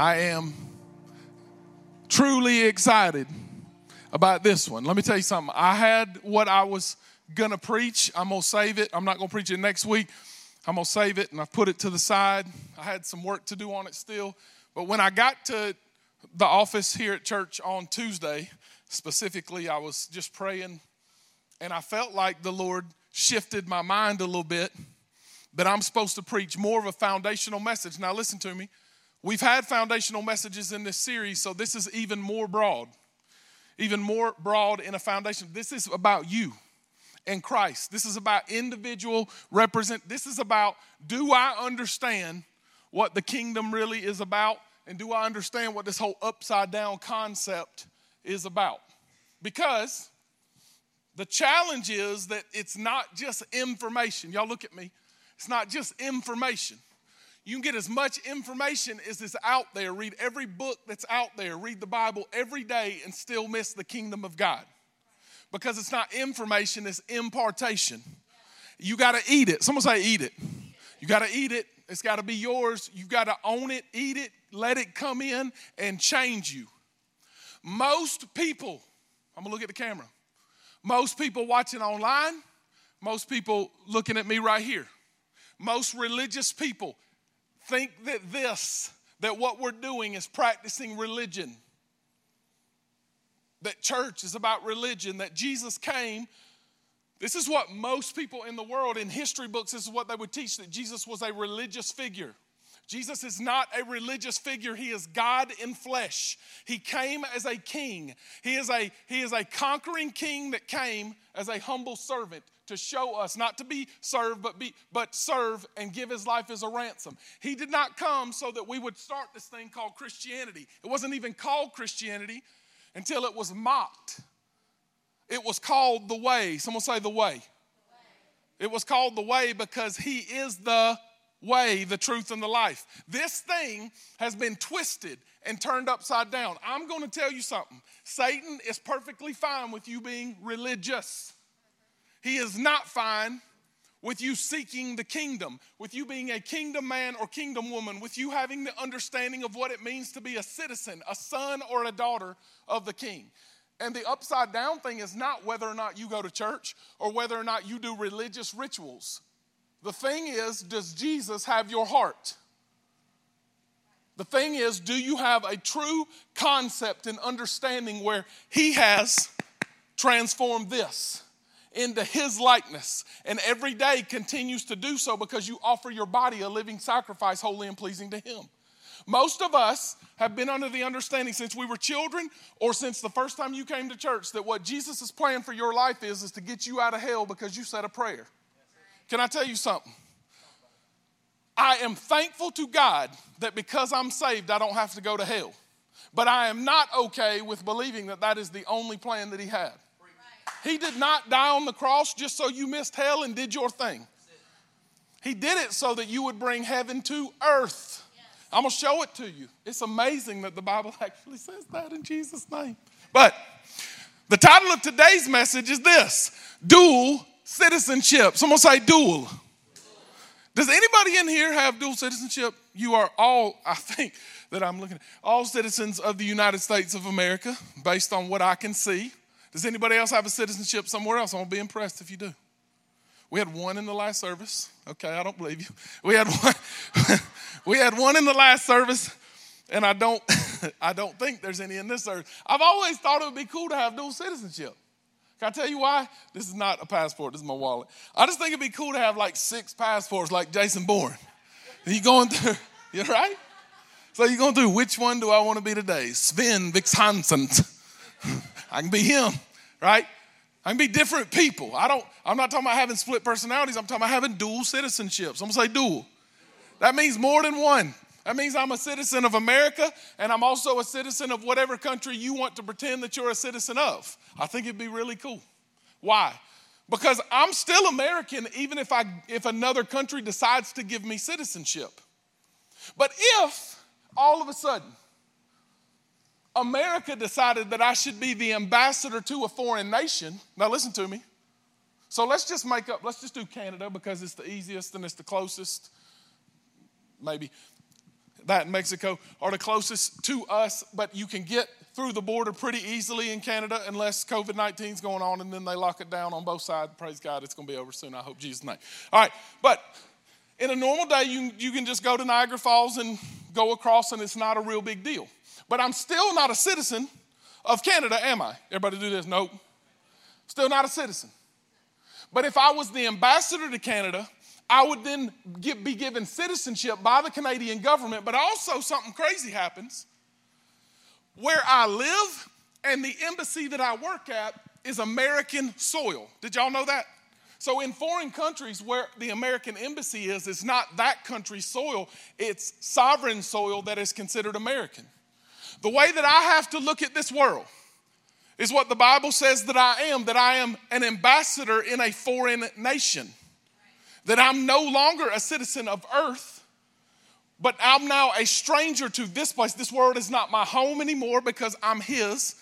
I am truly excited about this one. Let me tell you something. I had what I was going to preach. I'm going to save it. I'm not going to preach it next week. I'm going to save it and I've put it to the side. I had some work to do on it still. But when I got to the office here at church on Tuesday, specifically, I was just praying and I felt like the Lord shifted my mind a little bit that I'm supposed to preach more of a foundational message. Now, listen to me. We've had foundational messages in this series, so this is even more broad, even more broad in a foundation. This is about you and Christ. This is about individual represent. This is about do I understand what the kingdom really is about? And do I understand what this whole upside down concept is about? Because the challenge is that it's not just information. Y'all look at me. It's not just information. You can get as much information as is out there. Read every book that's out there. Read the Bible every day and still miss the kingdom of God. Because it's not information, it's impartation. You got to eat it. Someone say, eat it. You got to eat it. It's got to be yours. You got to own it, eat it, let it come in and change you. Most people, I'm going to look at the camera. Most people watching online, most people looking at me right here, most religious people think that this, that what we're doing is practicing religion. That church is about religion, that Jesus came. This is what most people in the world, in history books, this is what they would teach that Jesus was a religious figure. Jesus is not a religious figure. He is God in flesh. He came as a king. He is a, he is a conquering king that came as a humble servant to show us not to be served, but be but serve and give his life as a ransom. He did not come so that we would start this thing called Christianity. It wasn't even called Christianity until it was mocked. It was called the way. Someone say the way. the way. It was called the way because he is the way, the truth, and the life. This thing has been twisted and turned upside down. I'm going to tell you something. Satan is perfectly fine with you being religious. He is not fine with you seeking the kingdom, with you being a kingdom man or kingdom woman, with you having the understanding of what it means to be a citizen, a son or a daughter of the king. And the upside down thing is not whether or not you go to church or whether or not you do religious rituals. The thing is, does Jesus have your heart? The thing is, do you have a true concept and understanding where He has transformed this into His likeness and every day continues to do so because you offer your body a living sacrifice, holy and pleasing to Him? Most of us have been under the understanding since we were children or since the first time you came to church that what Jesus' plan for your life is is to get you out of hell because you said a prayer. Can I tell you something? I am thankful to God that because I'm saved, I don't have to go to hell. But I am not okay with believing that that is the only plan that He had. He did not die on the cross just so you missed hell and did your thing. He did it so that you would bring heaven to earth. I'm going to show it to you. It's amazing that the Bible actually says that in Jesus' name. But the title of today's message is this Dual citizenship. Someone say dual. Does anybody in here have dual citizenship? You are all, I think that I'm looking at, all citizens of the United States of America, based on what I can see. Does anybody else have a citizenship somewhere else? Gonna be impressed if you do. We had one in the last service. Okay, I don't believe you. We had one. we had one in the last service, and I don't. I don't think there's any in this service. I've always thought it would be cool to have dual citizenship. Can I tell you why? This is not a passport, this is my wallet. I just think it'd be cool to have like six passports like Jason Bourne. you going through, you right? So you're going through which one do I want to be today? Sven Vix Hansen. I can be him, right? I can be different people. I don't, I'm not talking about having split personalities, I'm talking about having dual citizenships. I'm gonna say dual. That means more than one. That means I'm a citizen of America and I'm also a citizen of whatever country you want to pretend that you're a citizen of. I think it'd be really cool. Why? Because I'm still American even if I if another country decides to give me citizenship. But if all of a sudden America decided that I should be the ambassador to a foreign nation, now listen to me. So let's just make up, let's just do Canada because it's the easiest and it's the closest. Maybe that and Mexico are the closest to us, but you can get through the border pretty easily in Canada unless COVID 19 is going on and then they lock it down on both sides. Praise God, it's going to be over soon. I hope Jesus' name. All right, but in a normal day, you, you can just go to Niagara Falls and go across, and it's not a real big deal. But I'm still not a citizen of Canada, am I? Everybody do this? Nope. Still not a citizen. But if I was the ambassador to Canada, I would then get, be given citizenship by the Canadian government. But also, something crazy happens. Where I live and the embassy that I work at is American soil. Did y'all know that? So, in foreign countries where the American embassy is, it's not that country's soil, it's sovereign soil that is considered American. The way that I have to look at this world is what the Bible says that I am that I am an ambassador in a foreign nation, that I'm no longer a citizen of earth. But I'm now a stranger to this place. This world is not my home anymore because I'm His.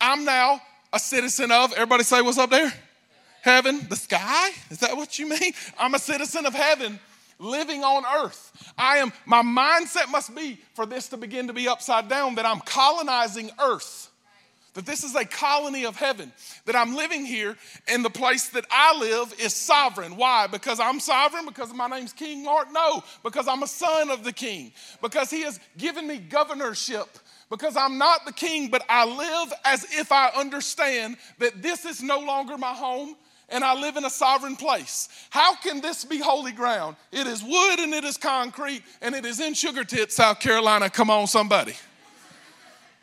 I'm now a citizen of, everybody say what's up there? Heaven, the sky? Is that what you mean? I'm a citizen of heaven living on earth. I am, my mindset must be for this to begin to be upside down that I'm colonizing earth. That this is a colony of heaven. That I'm living here and the place that I live is sovereign. Why? Because I'm sovereign? Because my name's King Mark? No, because I'm a son of the king. Because he has given me governorship because I'm not the king, but I live as if I understand that this is no longer my home and I live in a sovereign place. How can this be holy ground? It is wood and it is concrete and it is in Sugar Tit, South Carolina. Come on, somebody.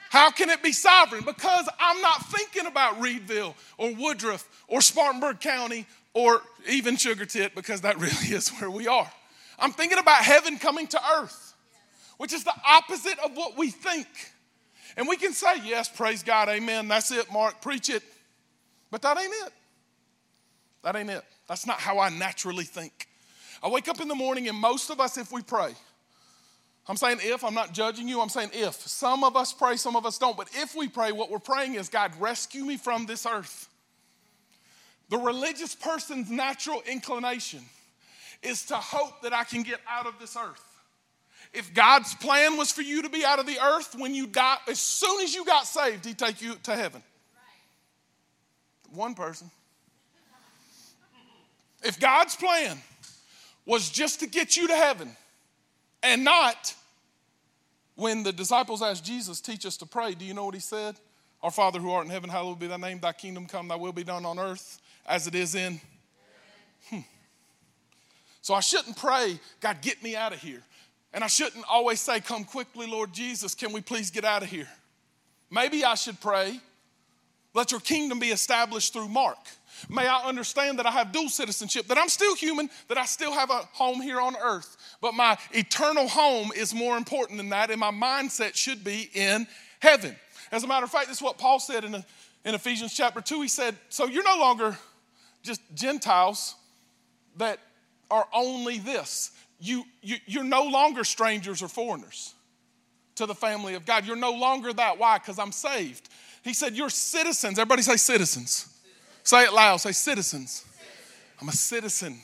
How can it be sovereign? Because I'm not thinking about Reidville or Woodruff or Spartanburg County or even Sugar Tit because that really is where we are. I'm thinking about heaven coming to earth, which is the opposite of what we think. And we can say, yes, praise God, amen, that's it, Mark, preach it. But that ain't it. That ain't it. That's not how I naturally think. I wake up in the morning, and most of us, if we pray, I'm saying if, I'm not judging you, I'm saying if. Some of us pray, some of us don't. But if we pray, what we're praying is God, rescue me from this earth. The religious person's natural inclination is to hope that I can get out of this earth. If God's plan was for you to be out of the earth when you die, as soon as you got saved, He'd take you to heaven. One person. If God's plan was just to get you to heaven and not when the disciples asked Jesus, teach us to pray, do you know what he said? Our Father who art in heaven, hallowed be thy name, thy kingdom come, thy will be done on earth as it is in. Hmm. So I shouldn't pray, God, get me out of here. And I shouldn't always say, Come quickly, Lord Jesus, can we please get out of here? Maybe I should pray, let your kingdom be established through Mark. May I understand that I have dual citizenship, that I'm still human, that I still have a home here on earth, but my eternal home is more important than that, and my mindset should be in heaven. As a matter of fact, this is what Paul said in, in Ephesians chapter 2. He said, So you're no longer just Gentiles that are only this. You, you, you're no longer strangers or foreigners to the family of God. You're no longer that. Why? Because I'm saved. He said, You're citizens. Everybody say citizens. Say it loud. Say citizens. I'm a citizen.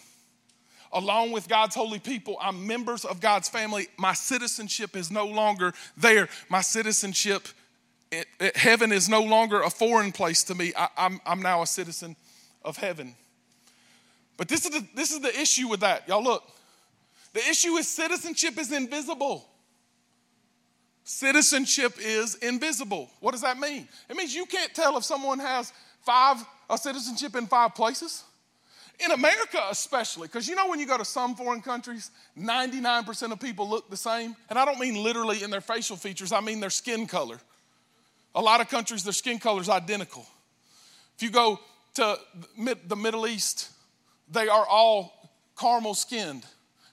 Along with God's holy people, I'm members of God's family. My citizenship is no longer there. My citizenship, it, it, heaven is no longer a foreign place to me. I, I'm, I'm now a citizen of heaven. But this is, the, this is the issue with that. Y'all look. The issue is citizenship is invisible. Citizenship is invisible. What does that mean? It means you can't tell if someone has five a citizenship in five places. In America, especially, because you know when you go to some foreign countries, 99% of people look the same. And I don't mean literally in their facial features, I mean their skin color. A lot of countries, their skin color is identical. If you go to the Middle East, they are all caramel skinned.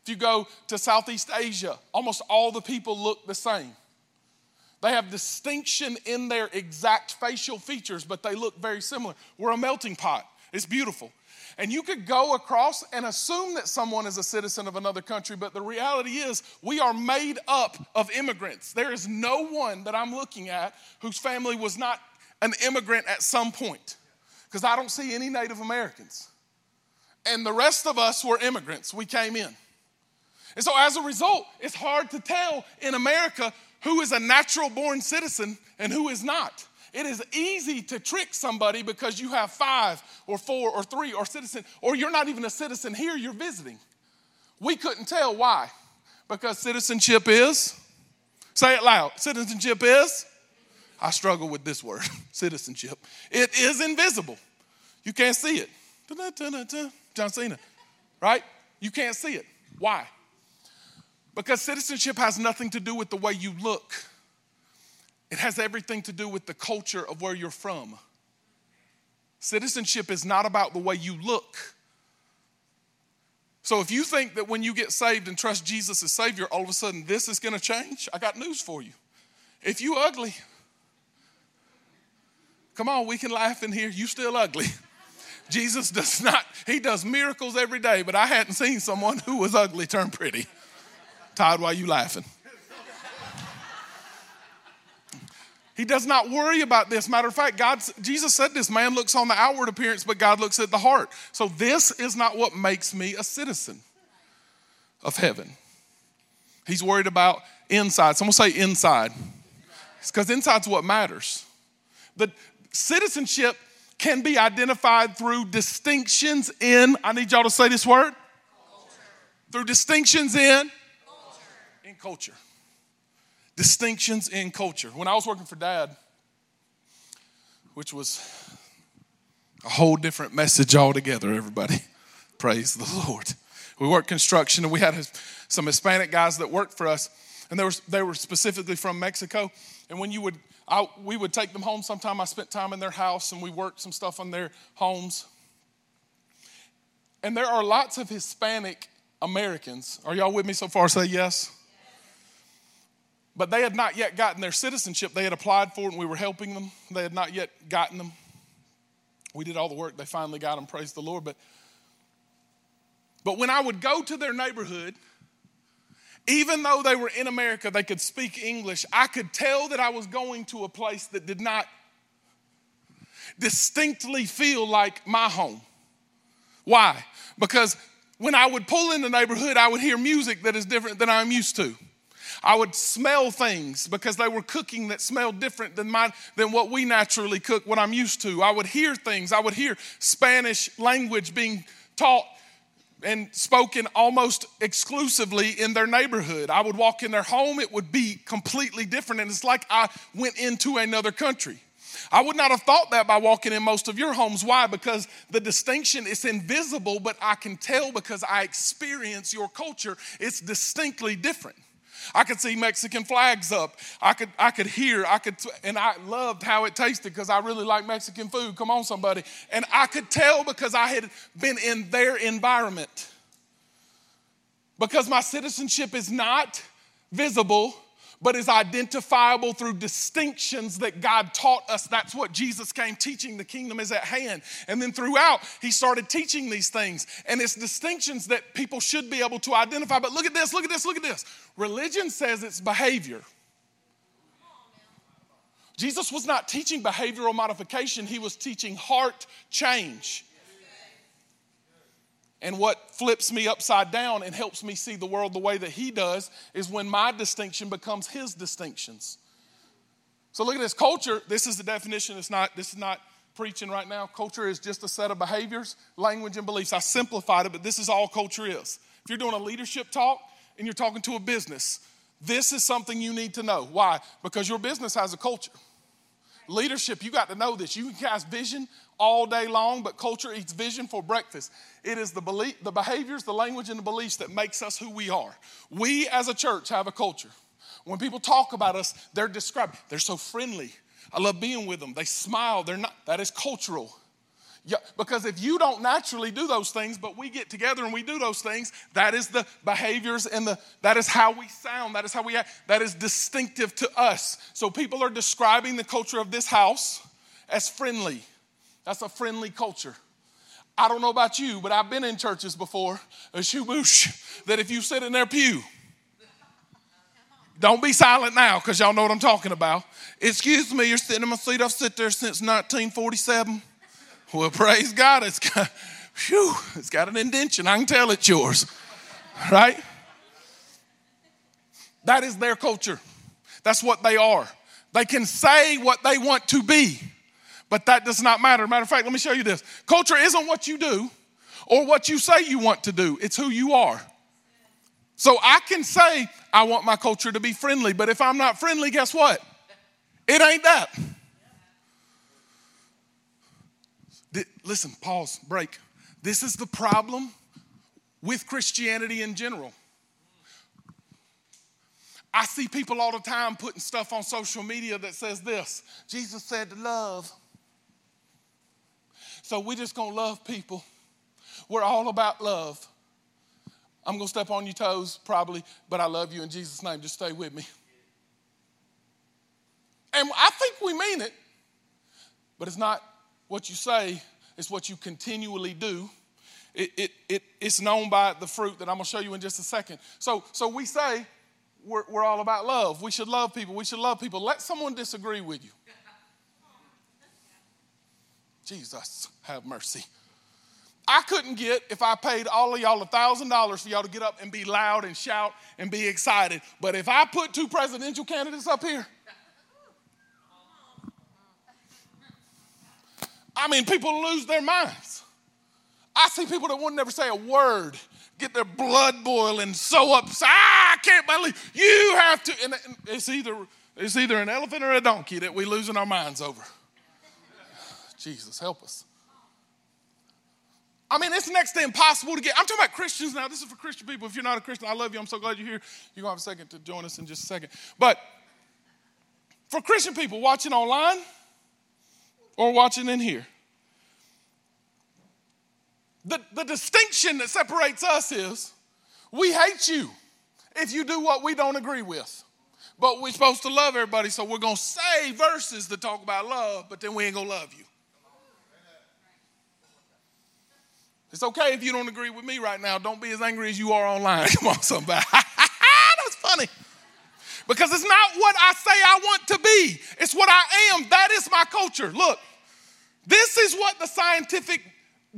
If you go to Southeast Asia, almost all the people look the same. They have distinction in their exact facial features, but they look very similar. We're a melting pot. It's beautiful. And you could go across and assume that someone is a citizen of another country, but the reality is we are made up of immigrants. There is no one that I'm looking at whose family was not an immigrant at some point, because I don't see any Native Americans. And the rest of us were immigrants. We came in. And so as a result, it's hard to tell in America who is a natural born citizen and who is not. It is easy to trick somebody because you have five or four or three or citizen, or you're not even a citizen here, you're visiting. We couldn't tell why. Because citizenship is, say it loud, citizenship is, I struggle with this word, citizenship. It is invisible. You can't see it. John Cena, right? You can't see it. Why? Because citizenship has nothing to do with the way you look, it has everything to do with the culture of where you're from. Citizenship is not about the way you look. So if you think that when you get saved and trust Jesus as Savior, all of a sudden this is going to change, I got news for you. If you ugly, come on, we can laugh in here. You still ugly. Jesus does not, he does miracles every day, but I hadn't seen someone who was ugly turn pretty. Todd, why are you laughing? He does not worry about this. Matter of fact, God, Jesus said this man looks on the outward appearance, but God looks at the heart. So, this is not what makes me a citizen of heaven. He's worried about inside. Someone say inside. Because inside's what matters. The citizenship can be identified through distinctions in, I need y'all to say this word. Through distinctions in culture. distinctions in culture. When I was working for dad, which was a whole different message altogether, everybody. Praise the Lord. We worked construction and we had some Hispanic guys that worked for us, and they were, they were specifically from Mexico. And when you would, I, we would take them home sometime. I spent time in their house and we worked some stuff on their homes. And there are lots of Hispanic Americans. Are y'all with me so far? Say yes. But they had not yet gotten their citizenship. They had applied for it and we were helping them. They had not yet gotten them. We did all the work. They finally got them, praise the Lord. But, but when I would go to their neighborhood, even though they were in America, they could speak English, I could tell that I was going to a place that did not distinctly feel like my home. Why? Because when I would pull in the neighborhood, I would hear music that is different than I'm used to. I would smell things because they were cooking that smelled different than my than what we naturally cook, what I'm used to. I would hear things. I would hear Spanish language being taught and spoken almost exclusively in their neighborhood. I would walk in their home, it would be completely different. And it's like I went into another country. I would not have thought that by walking in most of your homes. Why? Because the distinction is invisible, but I can tell because I experience your culture. It's distinctly different. I could see Mexican flags up. I could, I could hear, I could, and I loved how it tasted because I really like Mexican food. Come on, somebody. And I could tell because I had been in their environment. Because my citizenship is not visible, but is identifiable through distinctions that God taught us. That's what Jesus came teaching. The kingdom is at hand. And then throughout, he started teaching these things. And it's distinctions that people should be able to identify. But look at this, look at this, look at this. Religion says it's behavior. Jesus was not teaching behavioral modification, he was teaching heart change. And what flips me upside down and helps me see the world the way that he does is when my distinction becomes his distinctions. So look at this culture. This is the definition. It's not, this is not preaching right now. Culture is just a set of behaviors, language, and beliefs. I simplified it, but this is all culture is. If you're doing a leadership talk and you're talking to a business, this is something you need to know. Why? Because your business has a culture. Leadership, you got to know this. You can cast vision all day long, but culture eats vision for breakfast. It is the belief, the behaviors, the language, and the beliefs that makes us who we are. We as a church have a culture. When people talk about us, they're described. They're so friendly. I love being with them. They smile. They're not. That is cultural. Yeah, because if you don't naturally do those things, but we get together and we do those things, that is the behaviors and the that is how we sound, that is how we act, that is distinctive to us. So people are describing the culture of this house as friendly. That's a friendly culture. I don't know about you, but I've been in churches before, a shuboosh, that if you sit in their pew, don't be silent now because y'all know what I'm talking about. Excuse me, you're sitting in my seat. I've sat there since 1947. Well, praise God, it's got, whew, it's got an indention. I can tell it's yours, right? That is their culture. That's what they are. They can say what they want to be, but that does not matter. Matter of fact, let me show you this. Culture isn't what you do or what you say you want to do, it's who you are. So I can say, I want my culture to be friendly, but if I'm not friendly, guess what? It ain't that. Listen, pause, break. This is the problem with Christianity in general. I see people all the time putting stuff on social media that says this Jesus said to love. So we're just gonna love people. We're all about love. I'm gonna step on your toes probably, but I love you in Jesus' name. Just stay with me. And I think we mean it, but it's not what you say, it's what you continually do. It, it, it, it's known by the fruit that I'm gonna show you in just a second. So, so we say, we're, we're all about love. We should love people. We should love people. Let someone disagree with you. Jesus, have mercy. I couldn't get if I paid all of y'all a thousand dollars for y'all to get up and be loud and shout and be excited. But if I put two presidential candidates up here, I mean, people lose their minds. I see people that wouldn't never say a word get their blood boiling so upset. Ah, I can't believe you have to. And it's either it's either an elephant or a donkey that we losing our minds over. Jesus, help us. I mean, it's next to impossible to get. I'm talking about Christians now. This is for Christian people. If you're not a Christian, I love you. I'm so glad you're here. You're going to have a second to join us in just a second. But for Christian people watching online or watching in here, the, the distinction that separates us is we hate you if you do what we don't agree with. But we're supposed to love everybody, so we're going to say verses that talk about love, but then we ain't going to love you. It's okay if you don't agree with me right now. Don't be as angry as you are online. Come on, somebody. That's funny. Because it's not what I say I want to be, it's what I am. That is my culture. Look, this is what the scientific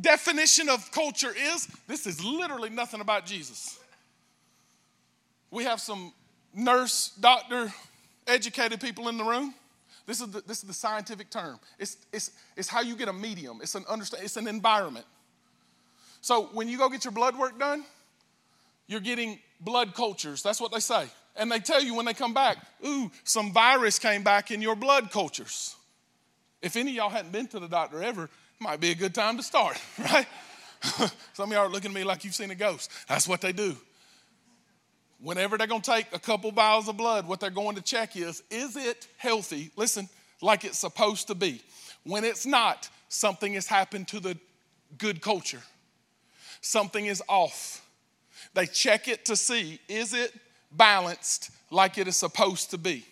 definition of culture is this is literally nothing about Jesus. We have some nurse, doctor, educated people in the room. This is the, this is the scientific term. It's, it's, it's how you get a medium, it's an, understand, it's an environment. So when you go get your blood work done, you're getting blood cultures. That's what they say. And they tell you when they come back, ooh, some virus came back in your blood cultures. If any of y'all hadn't been to the doctor ever, it might be a good time to start, right? Some of y'all are looking at me like you've seen a ghost. That's what they do. Whenever they're going to take a couple vials of blood, what they're going to check is is it healthy? Listen, like it's supposed to be. When it's not, something has happened to the good culture. Something is off. They check it to see is it balanced like it is supposed to be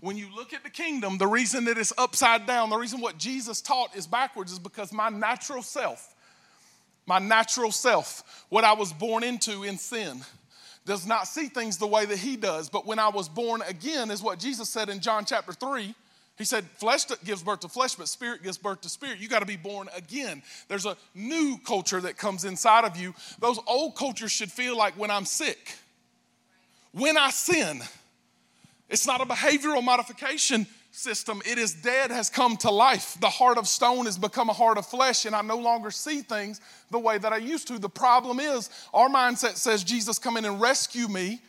when you look at the kingdom, the reason that it's upside down, the reason what Jesus taught is backwards is because my natural self, my natural self, what I was born into in sin, does not see things the way that he does. But when I was born again, is what Jesus said in John chapter 3. He said, Flesh gives birth to flesh, but spirit gives birth to spirit. You got to be born again. There's a new culture that comes inside of you. Those old cultures should feel like when I'm sick, when I sin, it's not a behavioral modification system. It is dead, has come to life. The heart of stone has become a heart of flesh, and I no longer see things the way that I used to. The problem is, our mindset says, Jesus, come in and rescue me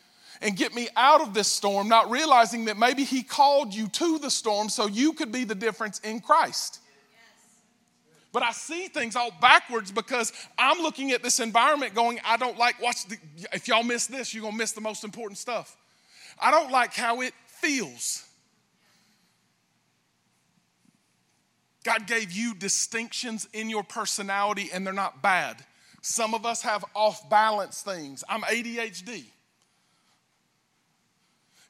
and get me out of this storm, not realizing that maybe He called you to the storm so you could be the difference in Christ. But I see things all backwards because I'm looking at this environment going, I don't like, watch, the, if y'all miss this, you're gonna miss the most important stuff. I don't like how it feels. God gave you distinctions in your personality, and they're not bad. Some of us have off balance things. I'm ADHD.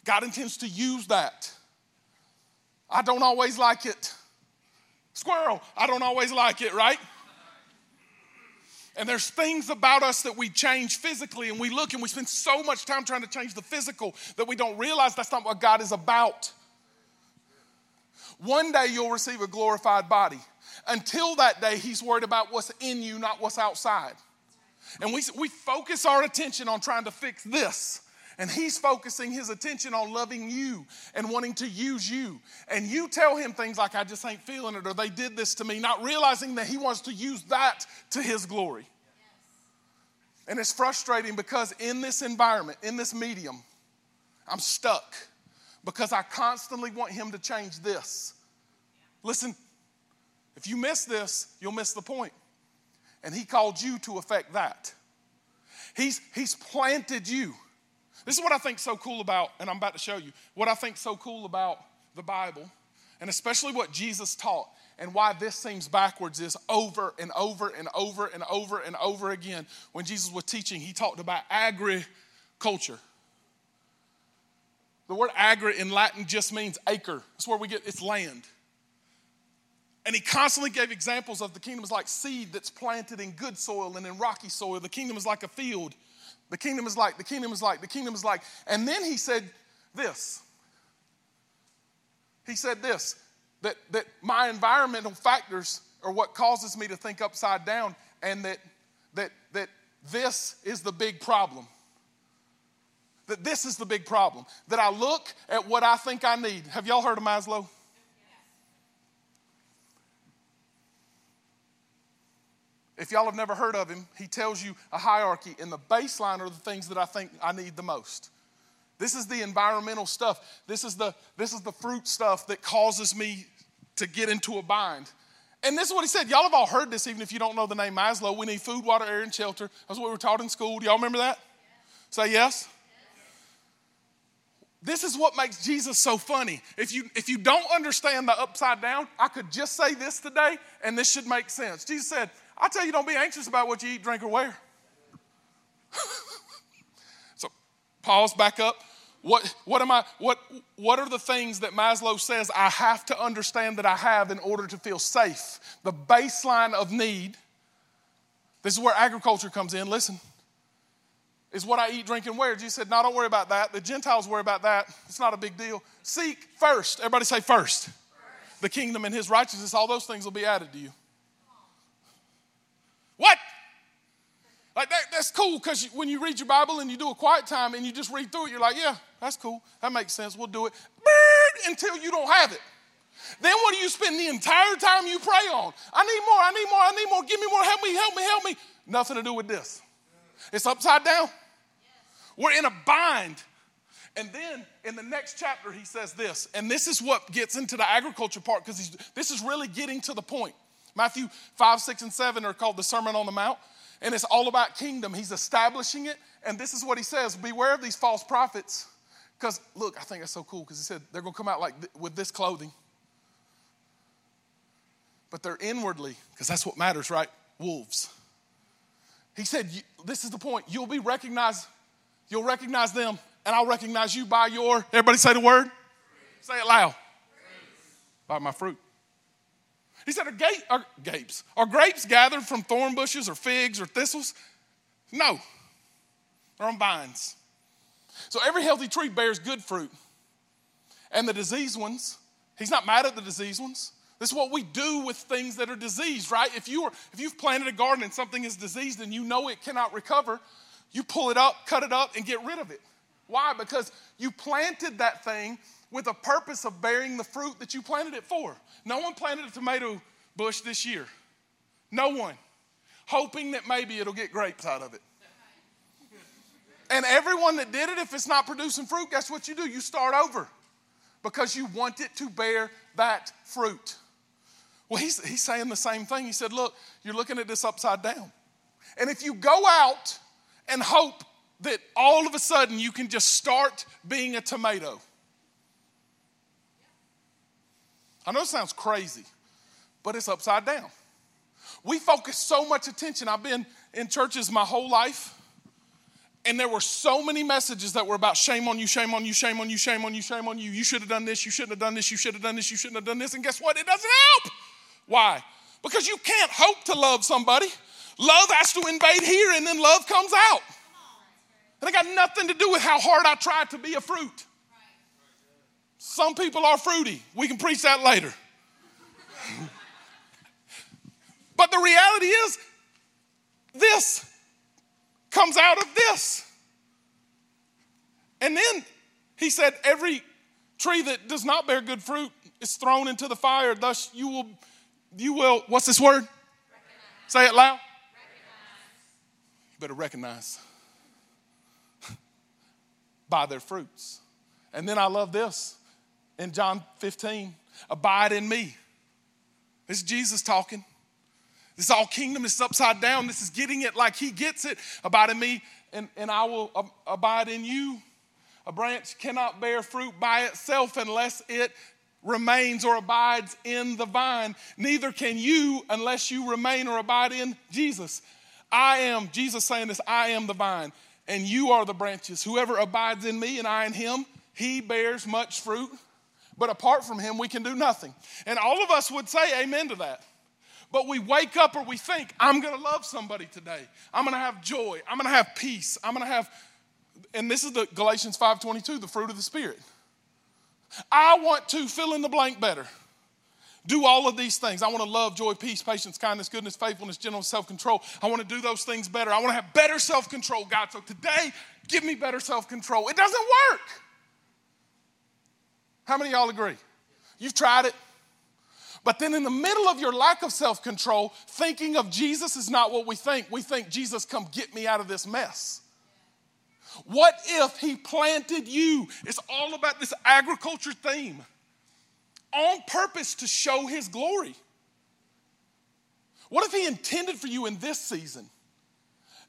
God intends to use that. I don't always like it. Squirrel, I don't always like it, right? And there's things about us that we change physically, and we look and we spend so much time trying to change the physical that we don't realize that's not what God is about. One day you'll receive a glorified body. Until that day, He's worried about what's in you, not what's outside. And we, we focus our attention on trying to fix this And he's focusing his attention on loving you and wanting to use you. And you tell him things like, I just ain't feeling it, or they did this to me, not realizing that he wants to use that to his glory. And it's frustrating because in this environment, in this medium, I'm stuck because I constantly want him to change this. Listen, if you miss this, you'll miss the point. And he called you to affect that. He's, he's planted you. This is what I think so cool about, and I'm about to show you, what I think so cool about the Bible, and especially what Jesus taught, and why this seems backwards is over and over and over and over and over again. When Jesus was teaching, he talked about agriculture. The word agri in Latin just means acre. That's where we get it's land. And he constantly gave examples of the kingdom is like seed that's planted in good soil and in rocky soil. The kingdom is like a field. The kingdom is like, the kingdom is like, the kingdom is like. And then he said this. He said this that, that my environmental factors are what causes me to think upside down, and that, that, that this is the big problem. That this is the big problem. That I look at what I think I need. Have y'all heard of Maslow? If y'all have never heard of him, he tells you a hierarchy, and the baseline are the things that I think I need the most. This is the environmental stuff. This is the, this is the fruit stuff that causes me to get into a bind. And this is what he said. Y'all have all heard this, even if you don't know the name Maslow. We need food, water, air, and shelter. That's what we were taught in school. Do y'all remember that? Say yes. yes. This is what makes Jesus so funny. If you, if you don't understand the upside down, I could just say this today and this should make sense. Jesus said, I tell you, don't be anxious about what you eat, drink, or wear. so pause, back up. What, what am I, what, what are the things that Maslow says I have to understand that I have in order to feel safe? The baseline of need, this is where agriculture comes in, listen, is what I eat, drink, and wear. Jesus said, No, don't worry about that. The Gentiles worry about that. It's not a big deal. Seek first. Everybody say first. first. The kingdom and his righteousness, all those things will be added to you. What? Like that, that's cool because when you read your Bible and you do a quiet time and you just read through it, you're like, yeah, that's cool. That makes sense. We'll do it. Until you don't have it. Then what do you spend the entire time you pray on? I need more, I need more, I need more. Give me more. Help me, help me, help me. Nothing to do with this. It's upside down. We're in a bind. And then in the next chapter, he says this, and this is what gets into the agriculture part because this is really getting to the point. Matthew 5, 6, and 7 are called the Sermon on the Mount, and it's all about kingdom. He's establishing it, and this is what he says Beware of these false prophets. Because, look, I think that's so cool because he said they're going to come out like th- with this clothing. But they're inwardly, because that's what matters, right? Wolves. He said, This is the point. You'll be recognized, you'll recognize them, and I'll recognize you by your, everybody say the word? Say it loud. By my fruit. He said, are, ga- are grapes, are grapes gathered from thorn bushes or figs or thistles? No, they're on vines. So every healthy tree bears good fruit. And the diseased ones, he's not mad at the diseased ones. This is what we do with things that are diseased, right? If, you are, if you've planted a garden and something is diseased and you know it cannot recover, you pull it up, cut it up, and get rid of it. Why? Because you planted that thing with a purpose of bearing the fruit that you planted it for. No one planted a tomato bush this year. No one. Hoping that maybe it'll get grapes out of it. And everyone that did it, if it's not producing fruit, guess what you do? You start over because you want it to bear that fruit. Well, he's, he's saying the same thing. He said, Look, you're looking at this upside down. And if you go out and hope that all of a sudden you can just start being a tomato, I know it sounds crazy, but it's upside down. We focus so much attention. I've been in churches my whole life, and there were so many messages that were about shame on you, shame on you, shame on you, shame on you, shame on you. You should have done this, you shouldn't have done this, you should have done this, you shouldn't have done this. And guess what? It doesn't help. Why? Because you can't hope to love somebody. Love has to invade here, and then love comes out. And it got nothing to do with how hard I tried to be a fruit. Some people are fruity. We can preach that later. but the reality is, this comes out of this. And then he said, Every tree that does not bear good fruit is thrown into the fire. Thus you will, you will, what's this word? Recognize. Say it loud. Recognize. You better recognize by their fruits. And then I love this in John 15 abide in me. This is Jesus talking. This is all kingdom. This is upside down. This is getting it like he gets it. Abide in me, and, and I will abide in you. A branch cannot bear fruit by itself unless it remains or abides in the vine. Neither can you unless you remain or abide in Jesus. I am, Jesus saying this, I am the vine, and you are the branches. Whoever abides in me and I in him, he bears much fruit. But apart from him, we can do nothing. And all of us would say amen to that. But we wake up or we think, I'm gonna love somebody today. I'm gonna have joy. I'm gonna have peace. I'm gonna have, and this is the Galatians 5:22, the fruit of the Spirit. I want to fill in the blank better. Do all of these things. I want to love, joy, peace, patience, kindness, goodness, faithfulness, gentleness, self control. I want to do those things better. I want to have better self control, God. So today, give me better self control. It doesn't work. How many y'all agree? You've tried it. But then, in the middle of your lack of self control, thinking of Jesus is not what we think. We think, Jesus, come get me out of this mess. What if he planted you? It's all about this agriculture theme on purpose to show his glory. What if he intended for you in this season?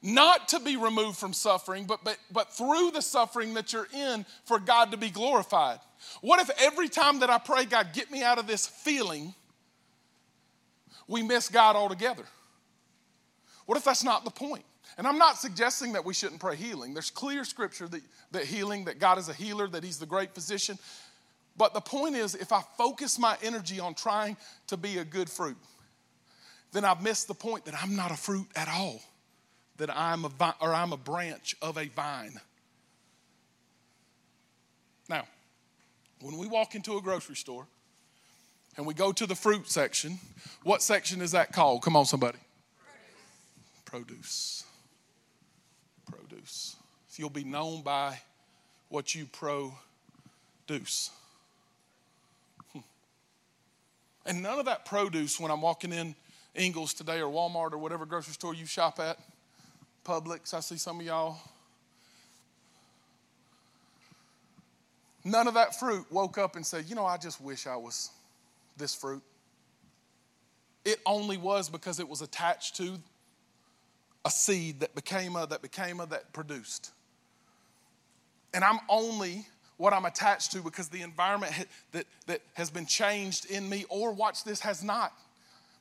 Not to be removed from suffering, but, but, but through the suffering that you're in, for God to be glorified. What if every time that I pray, God, get me out of this feeling, we miss God altogether? What if that's not the point? And I'm not suggesting that we shouldn't pray healing. There's clear scripture that, that healing, that God is a healer, that He's the great physician. But the point is, if I focus my energy on trying to be a good fruit, then I've missed the point that I'm not a fruit at all, that I'm a vine, or I'm a branch of a vine. Now, when we walk into a grocery store and we go to the fruit section, what section is that called? Come on, somebody. Produce. Produce produce. If you'll be known by what you produce. Hmm. And none of that produce when I'm walking in Ingles today or Walmart or whatever grocery store you shop at, Publix, I see some of y'all. None of that fruit woke up and said, You know, I just wish I was this fruit. It only was because it was attached to a seed that became a, that became a, that produced. And I'm only what I'm attached to because the environment ha- that, that has been changed in me, or watch this, has not.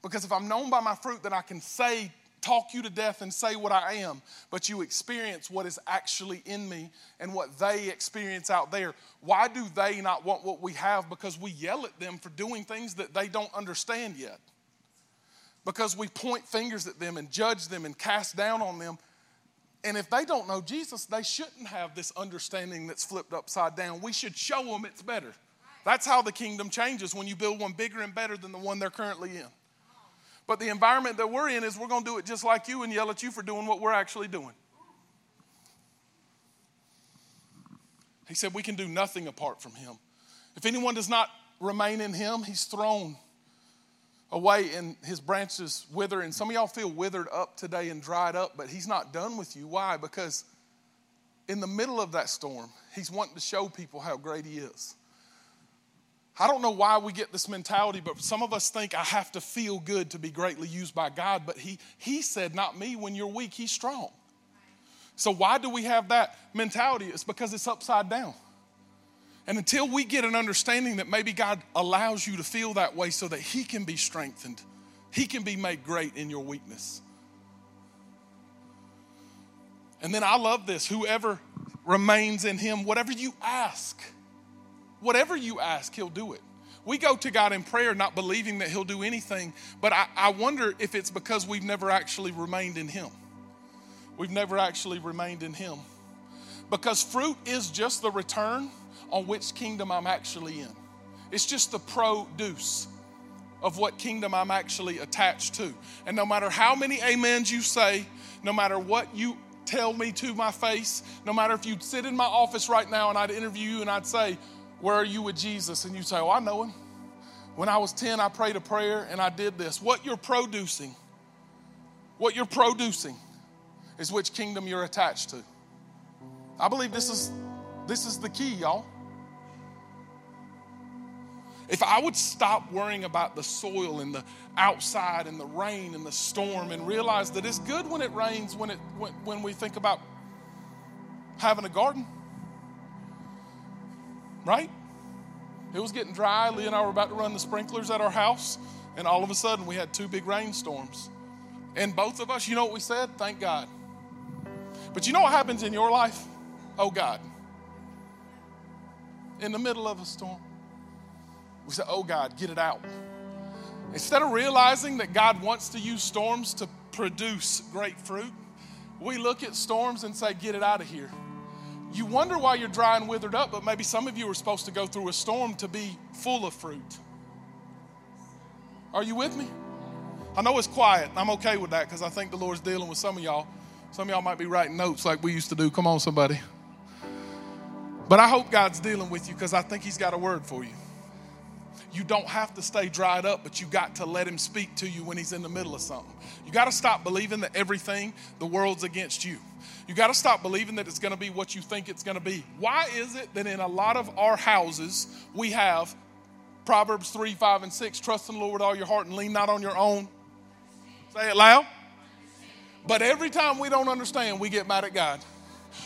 Because if I'm known by my fruit, then I can say, talk you to death and say what I am, but you experience what is actually in me and what they experience out there. Why do they not want what we have? Because we yell at them for doing things that they don't understand yet because we point fingers at them and judge them and cast down on them. And if they don't know Jesus, they shouldn't have this understanding that's flipped upside down. We should show them it's better. That's how the kingdom changes when you build one bigger and better than the one they're currently in. But the environment that we're in is we're going to do it just like you and yell at you for doing what we're actually doing. He said, We can do nothing apart from him. If anyone does not remain in him, he's thrown away and his branches wither. And some of y'all feel withered up today and dried up, but he's not done with you. Why? Because in the middle of that storm, he's wanting to show people how great he is. I don't know why we get this mentality, but some of us think I have to feel good to be greatly used by God. But he, he said, Not me, when you're weak, he's strong. So why do we have that mentality? It's because it's upside down. And until we get an understanding that maybe God allows you to feel that way so that He can be strengthened, He can be made great in your weakness. And then I love this whoever remains in Him, whatever you ask, whatever you ask, He'll do it. We go to God in prayer not believing that He'll do anything, but I, I wonder if it's because we've never actually remained in Him. We've never actually remained in Him. Because fruit is just the return on which kingdom I'm actually in. It's just the produce of what kingdom I'm actually attached to. And no matter how many amens you say, no matter what you tell me to my face, no matter if you'd sit in my office right now and I'd interview you and I'd say, Where are you with Jesus? And you say, Oh, I know him. When I was 10, I prayed a prayer and I did this. What you're producing, what you're producing is which kingdom you're attached to. I believe this is this is the key, y'all. If I would stop worrying about the soil and the outside and the rain and the storm and realize that it's good when it rains when, it, when, when we think about having a garden, right? It was getting dry. Lee and I were about to run the sprinklers at our house, and all of a sudden we had two big rainstorms. And both of us, you know what we said? Thank God. But you know what happens in your life? Oh God. In the middle of a storm we say, Oh God, get it out. Instead of realizing that God wants to use storms to produce great fruit, we look at storms and say, Get it out of here. You wonder why you're dry and withered up, but maybe some of you are supposed to go through a storm to be full of fruit. Are you with me? I know it's quiet. I'm okay with that because I think the Lord's dealing with some of y'all. Some of y'all might be writing notes like we used to do. Come on, somebody. But I hope God's dealing with you because I think He's got a word for you. You don't have to stay dried up, but you got to let him speak to you when he's in the middle of something. You got to stop believing that everything, the world's against you. You got to stop believing that it's going to be what you think it's going to be. Why is it that in a lot of our houses we have Proverbs 3, 5, and 6 trust in the Lord with all your heart and lean not on your own? Say it loud. But every time we don't understand, we get mad at God.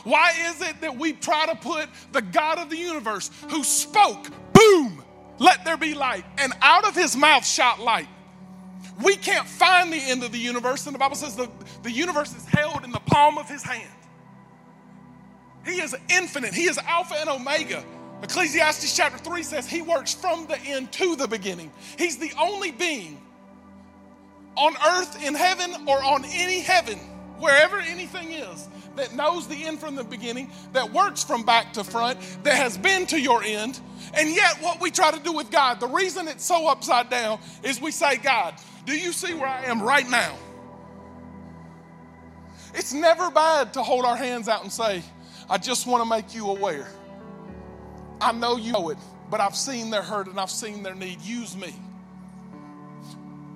Why is it that we try to put the God of the universe who spoke, boom, let there be light. And out of his mouth shot light. We can't find the end of the universe, and the Bible says the, the universe is held in the palm of his hand. He is infinite, he is Alpha and Omega. Ecclesiastes chapter 3 says he works from the end to the beginning. He's the only being on earth, in heaven, or on any heaven, wherever anything is, that knows the end from the beginning, that works from back to front, that has been to your end. And yet, what we try to do with God, the reason it's so upside down is we say, God, do you see where I am right now? It's never bad to hold our hands out and say, I just want to make you aware. I know you know it, but I've seen their hurt and I've seen their need. Use me.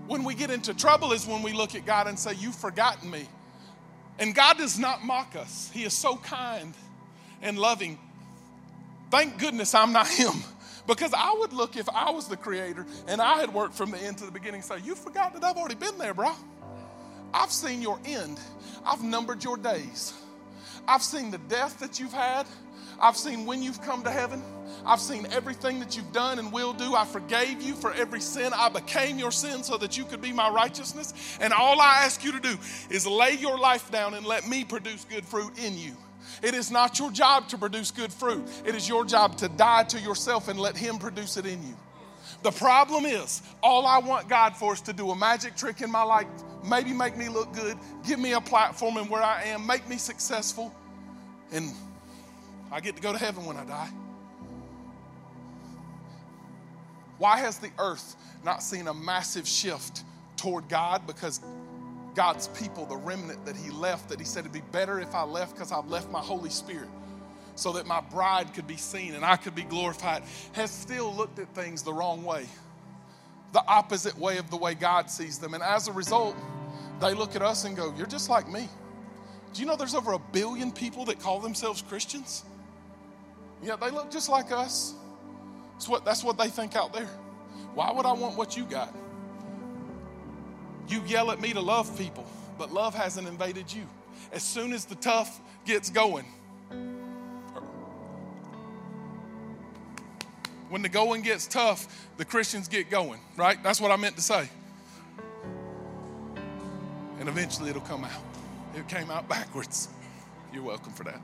When we get into trouble is when we look at God and say, You've forgotten me. And God does not mock us, He is so kind and loving. Thank goodness I'm not Him. Because I would look if I was the creator and I had worked from the end to the beginning say, You forgot that I've already been there, bro. I've seen your end, I've numbered your days, I've seen the death that you've had, I've seen when you've come to heaven. I've seen everything that you've done and will do. I forgave you for every sin. I became your sin so that you could be my righteousness. And all I ask you to do is lay your life down and let me produce good fruit in you. It is not your job to produce good fruit, it is your job to die to yourself and let Him produce it in you. The problem is, all I want God for is to do a magic trick in my life, maybe make me look good, give me a platform in where I am, make me successful, and I get to go to heaven when I die. Why has the earth not seen a massive shift toward God? Because God's people, the remnant that He left, that He said it'd be better if I left because I've left my Holy Spirit so that my bride could be seen and I could be glorified, has still looked at things the wrong way, the opposite way of the way God sees them. And as a result, they look at us and go, You're just like me. Do you know there's over a billion people that call themselves Christians? Yeah, they look just like us. That's what, that's what they think out there. Why would I want what you got? You yell at me to love people, but love hasn't invaded you. As soon as the tough gets going, when the going gets tough, the Christians get going, right? That's what I meant to say. And eventually it'll come out. It came out backwards. You're welcome for that.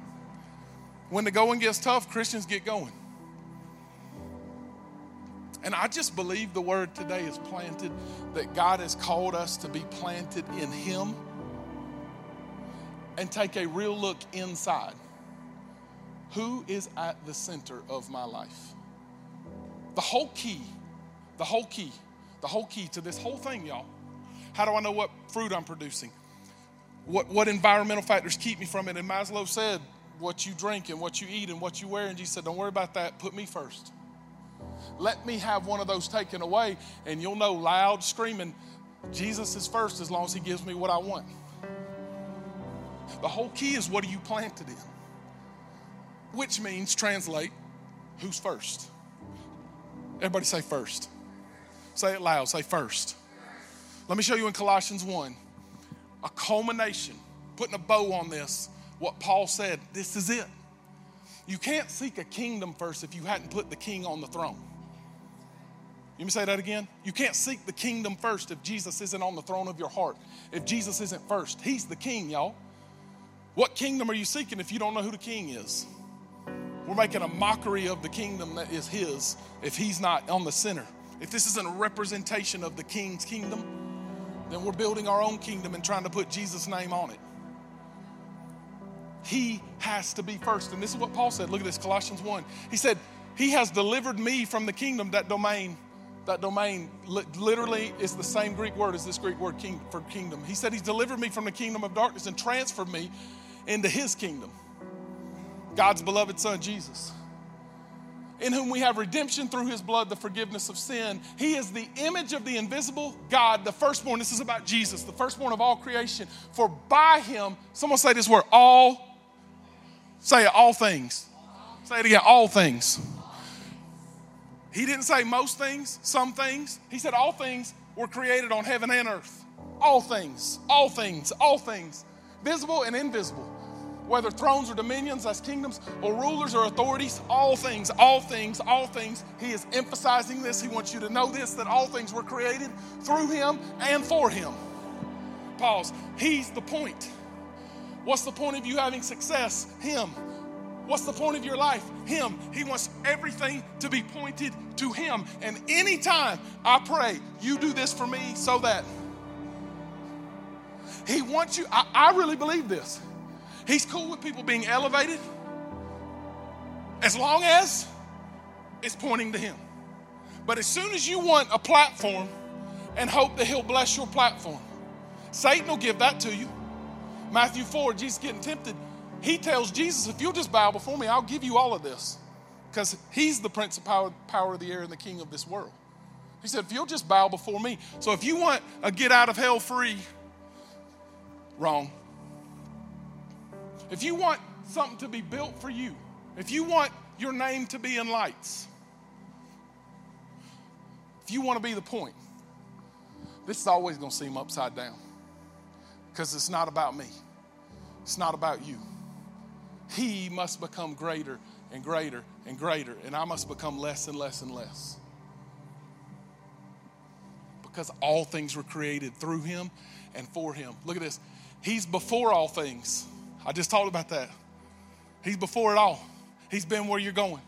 When the going gets tough, Christians get going. And I just believe the word today is planted that God has called us to be planted in Him and take a real look inside. Who is at the center of my life? The whole key, the whole key, the whole key to this whole thing, y'all. How do I know what fruit I'm producing? What, what environmental factors keep me from it? And Maslow said, what you drink and what you eat and what you wear. And Jesus said, don't worry about that. Put me first. Let me have one of those taken away, and you'll know loud screaming, Jesus is first as long as he gives me what I want. The whole key is what are you planted in? Which means, translate, who's first? Everybody say first. Say it loud, say first. Let me show you in Colossians 1 a culmination, putting a bow on this, what Paul said. This is it. You can't seek a kingdom first if you hadn't put the king on the throne. You me say that again? You can't seek the kingdom first if Jesus isn't on the throne of your heart. If Jesus isn't first, he's the king, y'all. What kingdom are you seeking if you don't know who the king is? We're making a mockery of the kingdom that is his if he's not on the center. If this isn't a representation of the king's kingdom, then we're building our own kingdom and trying to put Jesus' name on it. He has to be first. And this is what Paul said. Look at this, Colossians 1. He said, He has delivered me from the kingdom, that domain. That domain literally is the same Greek word as this Greek word king, for kingdom. He said, He's delivered me from the kingdom of darkness and transferred me into His kingdom. God's beloved Son, Jesus in whom we have redemption through his blood, the forgiveness of sin. He is the image of the invisible God, the firstborn. This is about Jesus, the firstborn of all creation. For by him, someone say this word, all, say it, all things. Say it again, all things. He didn't say most things, some things. He said all things were created on heaven and earth. All things, all things, all things, visible and invisible whether thrones or dominions, as kingdoms or rulers or authorities, all things, all things, all things. He is emphasizing this. He wants you to know this that all things were created through him and for him. Pause. He's the point. What's the point of you having success? Him. What's the point of your life? Him. He wants everything to be pointed to Him. And anytime I pray, you do this for me so that He wants you, I, I really believe this. He's cool with people being elevated as long as it's pointing to Him. But as soon as you want a platform and hope that He'll bless your platform, Satan will give that to you. Matthew 4, Jesus getting tempted. He tells Jesus, if you'll just bow before me, I'll give you all of this. Because he's the prince of power, power of the air and the king of this world. He said, if you'll just bow before me. So if you want a get out of hell free, wrong. If you want something to be built for you, if you want your name to be in lights, if you want to be the point, this is always going to seem upside down because it's not about me, it's not about you. He must become greater and greater and greater, and I must become less and less and less. Because all things were created through him and for him. Look at this. He's before all things. I just talked about that. He's before it all, He's been where you're going.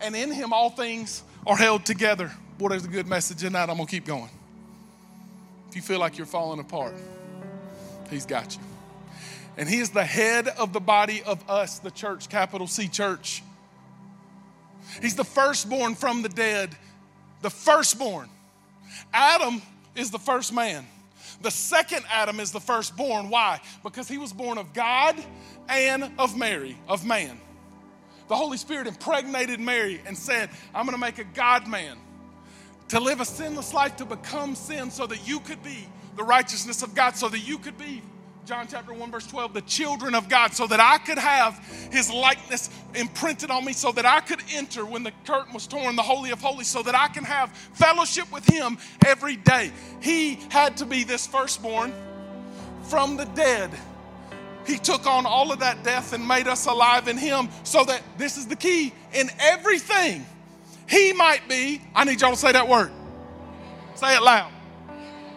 And in Him, all things are held together. Boy, there's a good message in that. I'm going to keep going. If you feel like you're falling apart, He's got you. And He is the head of the body of us, the church, capital C church. He's the firstborn from the dead, the firstborn. Adam is the first man. The second Adam is the firstborn. Why? Because he was born of God and of Mary, of man. The Holy Spirit impregnated Mary and said, I'm going to make a God man to live a sinless life, to become sin so that you could be the righteousness of God, so that you could be John chapter 1, verse 12, the children of God, so that I could have his likeness imprinted on me, so that I could enter when the curtain was torn, the Holy of Holies, so that I can have fellowship with him every day. He had to be this firstborn from the dead. He took on all of that death and made us alive in him, so that this is the key in everything. He might be, I need y'all to say that word. Say it loud.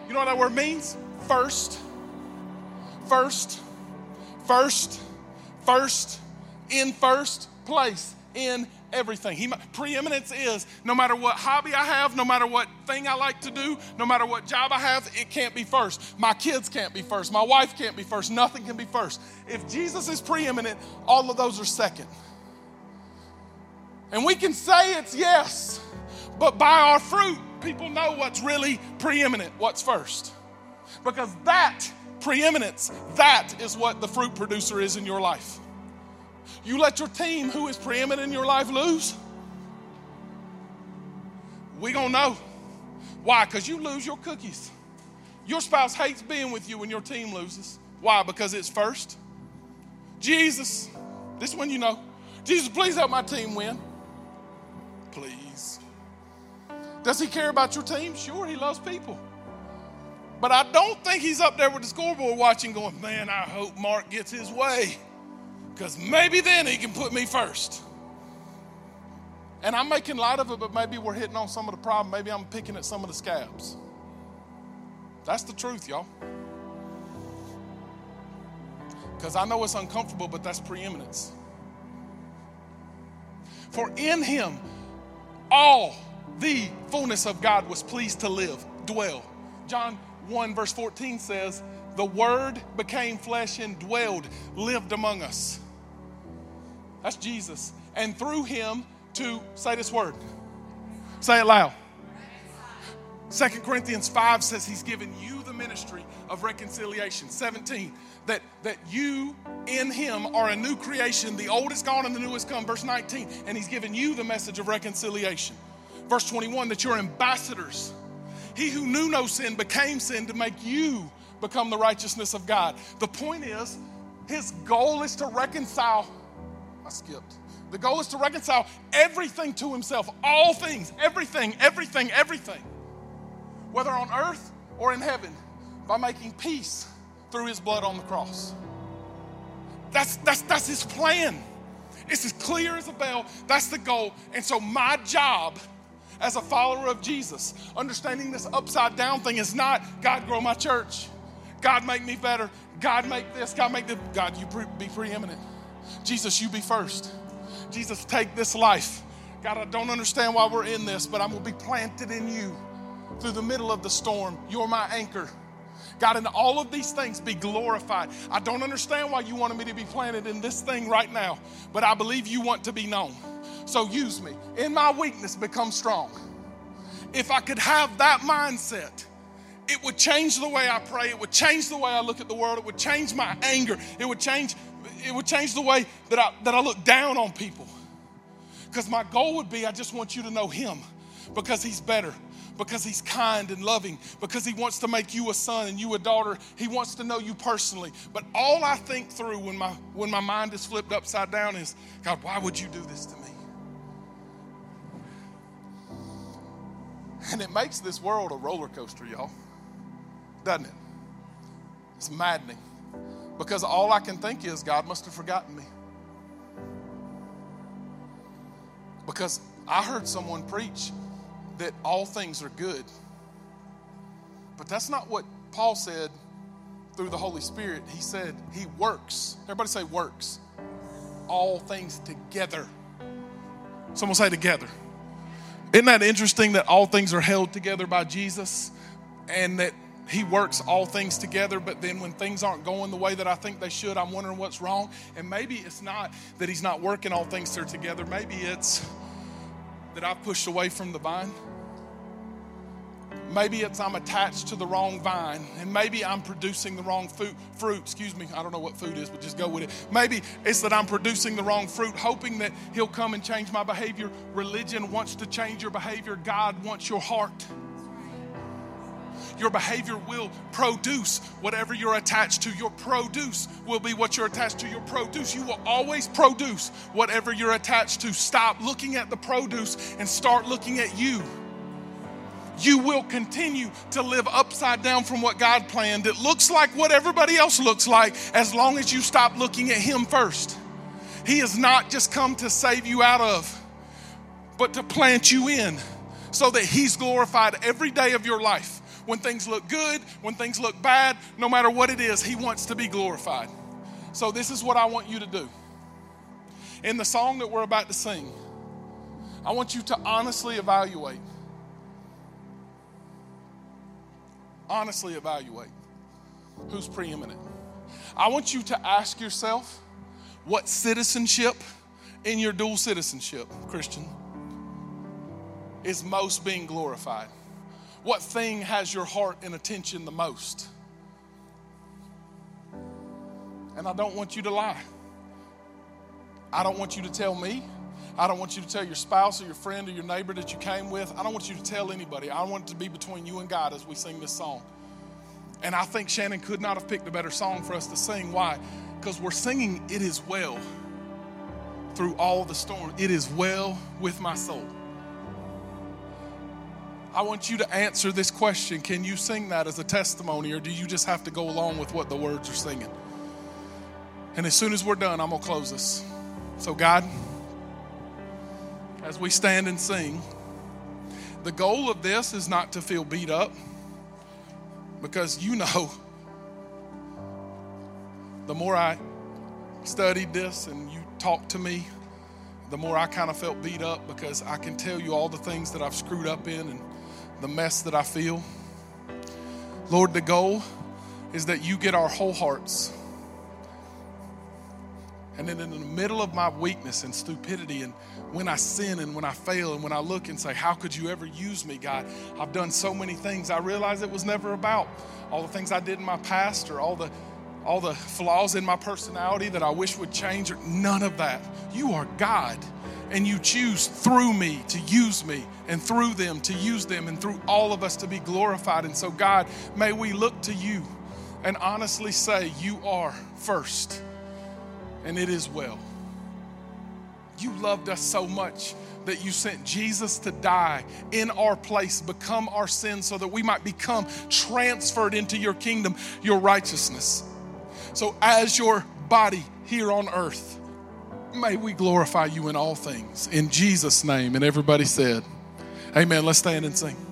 You know what that word means? First first, first, first, in first place in everything. He, preeminence is no matter what hobby I have, no matter what thing I like to do, no matter what job I have, it can't be first. My kids can't be first. My wife can't be first. Nothing can be first. If Jesus is preeminent, all of those are second. And we can say it's yes, but by our fruit, people know what's really preeminent, what's first. Because that preeminence, that is what the fruit producer is in your life. You let your team, who is preeminent in your life, lose, we gonna know. Why? Because you lose your cookies. Your spouse hates being with you when your team loses. Why? Because it's first. Jesus, this one you know. Jesus, please help my team win. Please. Does he care about your team? Sure, he loves people. But I don't think he's up there with the scoreboard watching, going, man, I hope Mark gets his way. Because maybe then he can put me first. And I'm making light of it, but maybe we're hitting on some of the problem. Maybe I'm picking at some of the scabs. That's the truth, y'all. Because I know it's uncomfortable, but that's preeminence. For in him, all the fullness of God was pleased to live, dwell. John 1, verse 14 says, The Word became flesh and dwelled, lived among us. That's Jesus. And through him, to say this word. Say it loud. Second Corinthians 5 says he's given you the ministry of reconciliation. 17, that, that you in him are a new creation. The old is gone and the new has come. Verse 19, and he's given you the message of reconciliation. Verse 21, that you're ambassadors. He who knew no sin became sin to make you become the righteousness of God. The point is, his goal is to reconcile. I skipped. The goal is to reconcile everything to himself, all things, everything, everything, everything, whether on earth or in heaven, by making peace through his blood on the cross. That's, that's, that's his plan. It's as clear as a bell. That's the goal. And so, my job as a follower of Jesus, understanding this upside down thing is not God grow my church, God make me better, God make this, God make this. God, you pre- be preeminent. Jesus, you be first. Jesus, take this life. God, I don't understand why we're in this, but I'm going to be planted in you through the middle of the storm. You're my anchor. God, in all of these things, be glorified. I don't understand why you wanted me to be planted in this thing right now, but I believe you want to be known. So use me. In my weakness, become strong. If I could have that mindset, it would change the way I pray. It would change the way I look at the world. It would change my anger. It would change it would change the way that I, that I look down on people. Because my goal would be I just want you to know Him because He's better, because He's kind and loving, because He wants to make you a son and you a daughter. He wants to know you personally. But all I think through when my, when my mind is flipped upside down is God, why would you do this to me? And it makes this world a roller coaster, y'all, doesn't it? It's maddening. Because all I can think is, God must have forgotten me. Because I heard someone preach that all things are good. But that's not what Paul said through the Holy Spirit. He said he works. Everybody say works. All things together. Someone say together. Isn't that interesting that all things are held together by Jesus and that he works all things together, but then when things aren't going the way that I think they should, I'm wondering what's wrong. And maybe it's not that he's not working all things together. Maybe it's that I've pushed away from the vine. Maybe it's I'm attached to the wrong vine, and maybe I'm producing the wrong fruit. Fruit, excuse me. I don't know what food is, but just go with it. Maybe it's that I'm producing the wrong fruit, hoping that He'll come and change my behavior. Religion wants to change your behavior. God wants your heart your behavior will produce whatever you're attached to. Your produce will be what you're attached to. Your produce, you will always produce whatever you're attached to. Stop looking at the produce and start looking at you. You will continue to live upside down from what God planned. It looks like what everybody else looks like as long as you stop looking at Him first. He has not just come to save you out of, but to plant you in so that He's glorified every day of your life when things look good, when things look bad, no matter what it is, He wants to be glorified. So, this is what I want you to do. In the song that we're about to sing, I want you to honestly evaluate. Honestly evaluate who's preeminent. I want you to ask yourself what citizenship in your dual citizenship, Christian, is most being glorified. What thing has your heart and attention the most? And I don't want you to lie. I don't want you to tell me. I don't want you to tell your spouse or your friend or your neighbor that you came with. I don't want you to tell anybody. I want it to be between you and God as we sing this song. And I think Shannon could not have picked a better song for us to sing. Why? Because we're singing It Is Well through all the storm. It is well with my soul. I want you to answer this question Can you sing that as a testimony, or do you just have to go along with what the words are singing? And as soon as we're done, I'm going to close this. So, God, as we stand and sing, the goal of this is not to feel beat up because you know the more I studied this and you talked to me, the more I kind of felt beat up because I can tell you all the things that I've screwed up in and the mess that I feel. Lord, the goal is that you get our whole hearts. And then in the middle of my weakness and stupidity, and when I sin and when I fail, and when I look and say, How could you ever use me, God? I've done so many things. I realize it was never about all the things I did in my past or all the all the flaws in my personality that I wish would change, or none of that. You are God, and you choose through me to use me, and through them to use them, and through all of us to be glorified. And so, God, may we look to you and honestly say, You are first, and it is well. You loved us so much that you sent Jesus to die in our place, become our sin, so that we might become transferred into your kingdom, your righteousness. So, as your body here on earth, may we glorify you in all things. In Jesus' name. And everybody said, Amen. Let's stand and sing.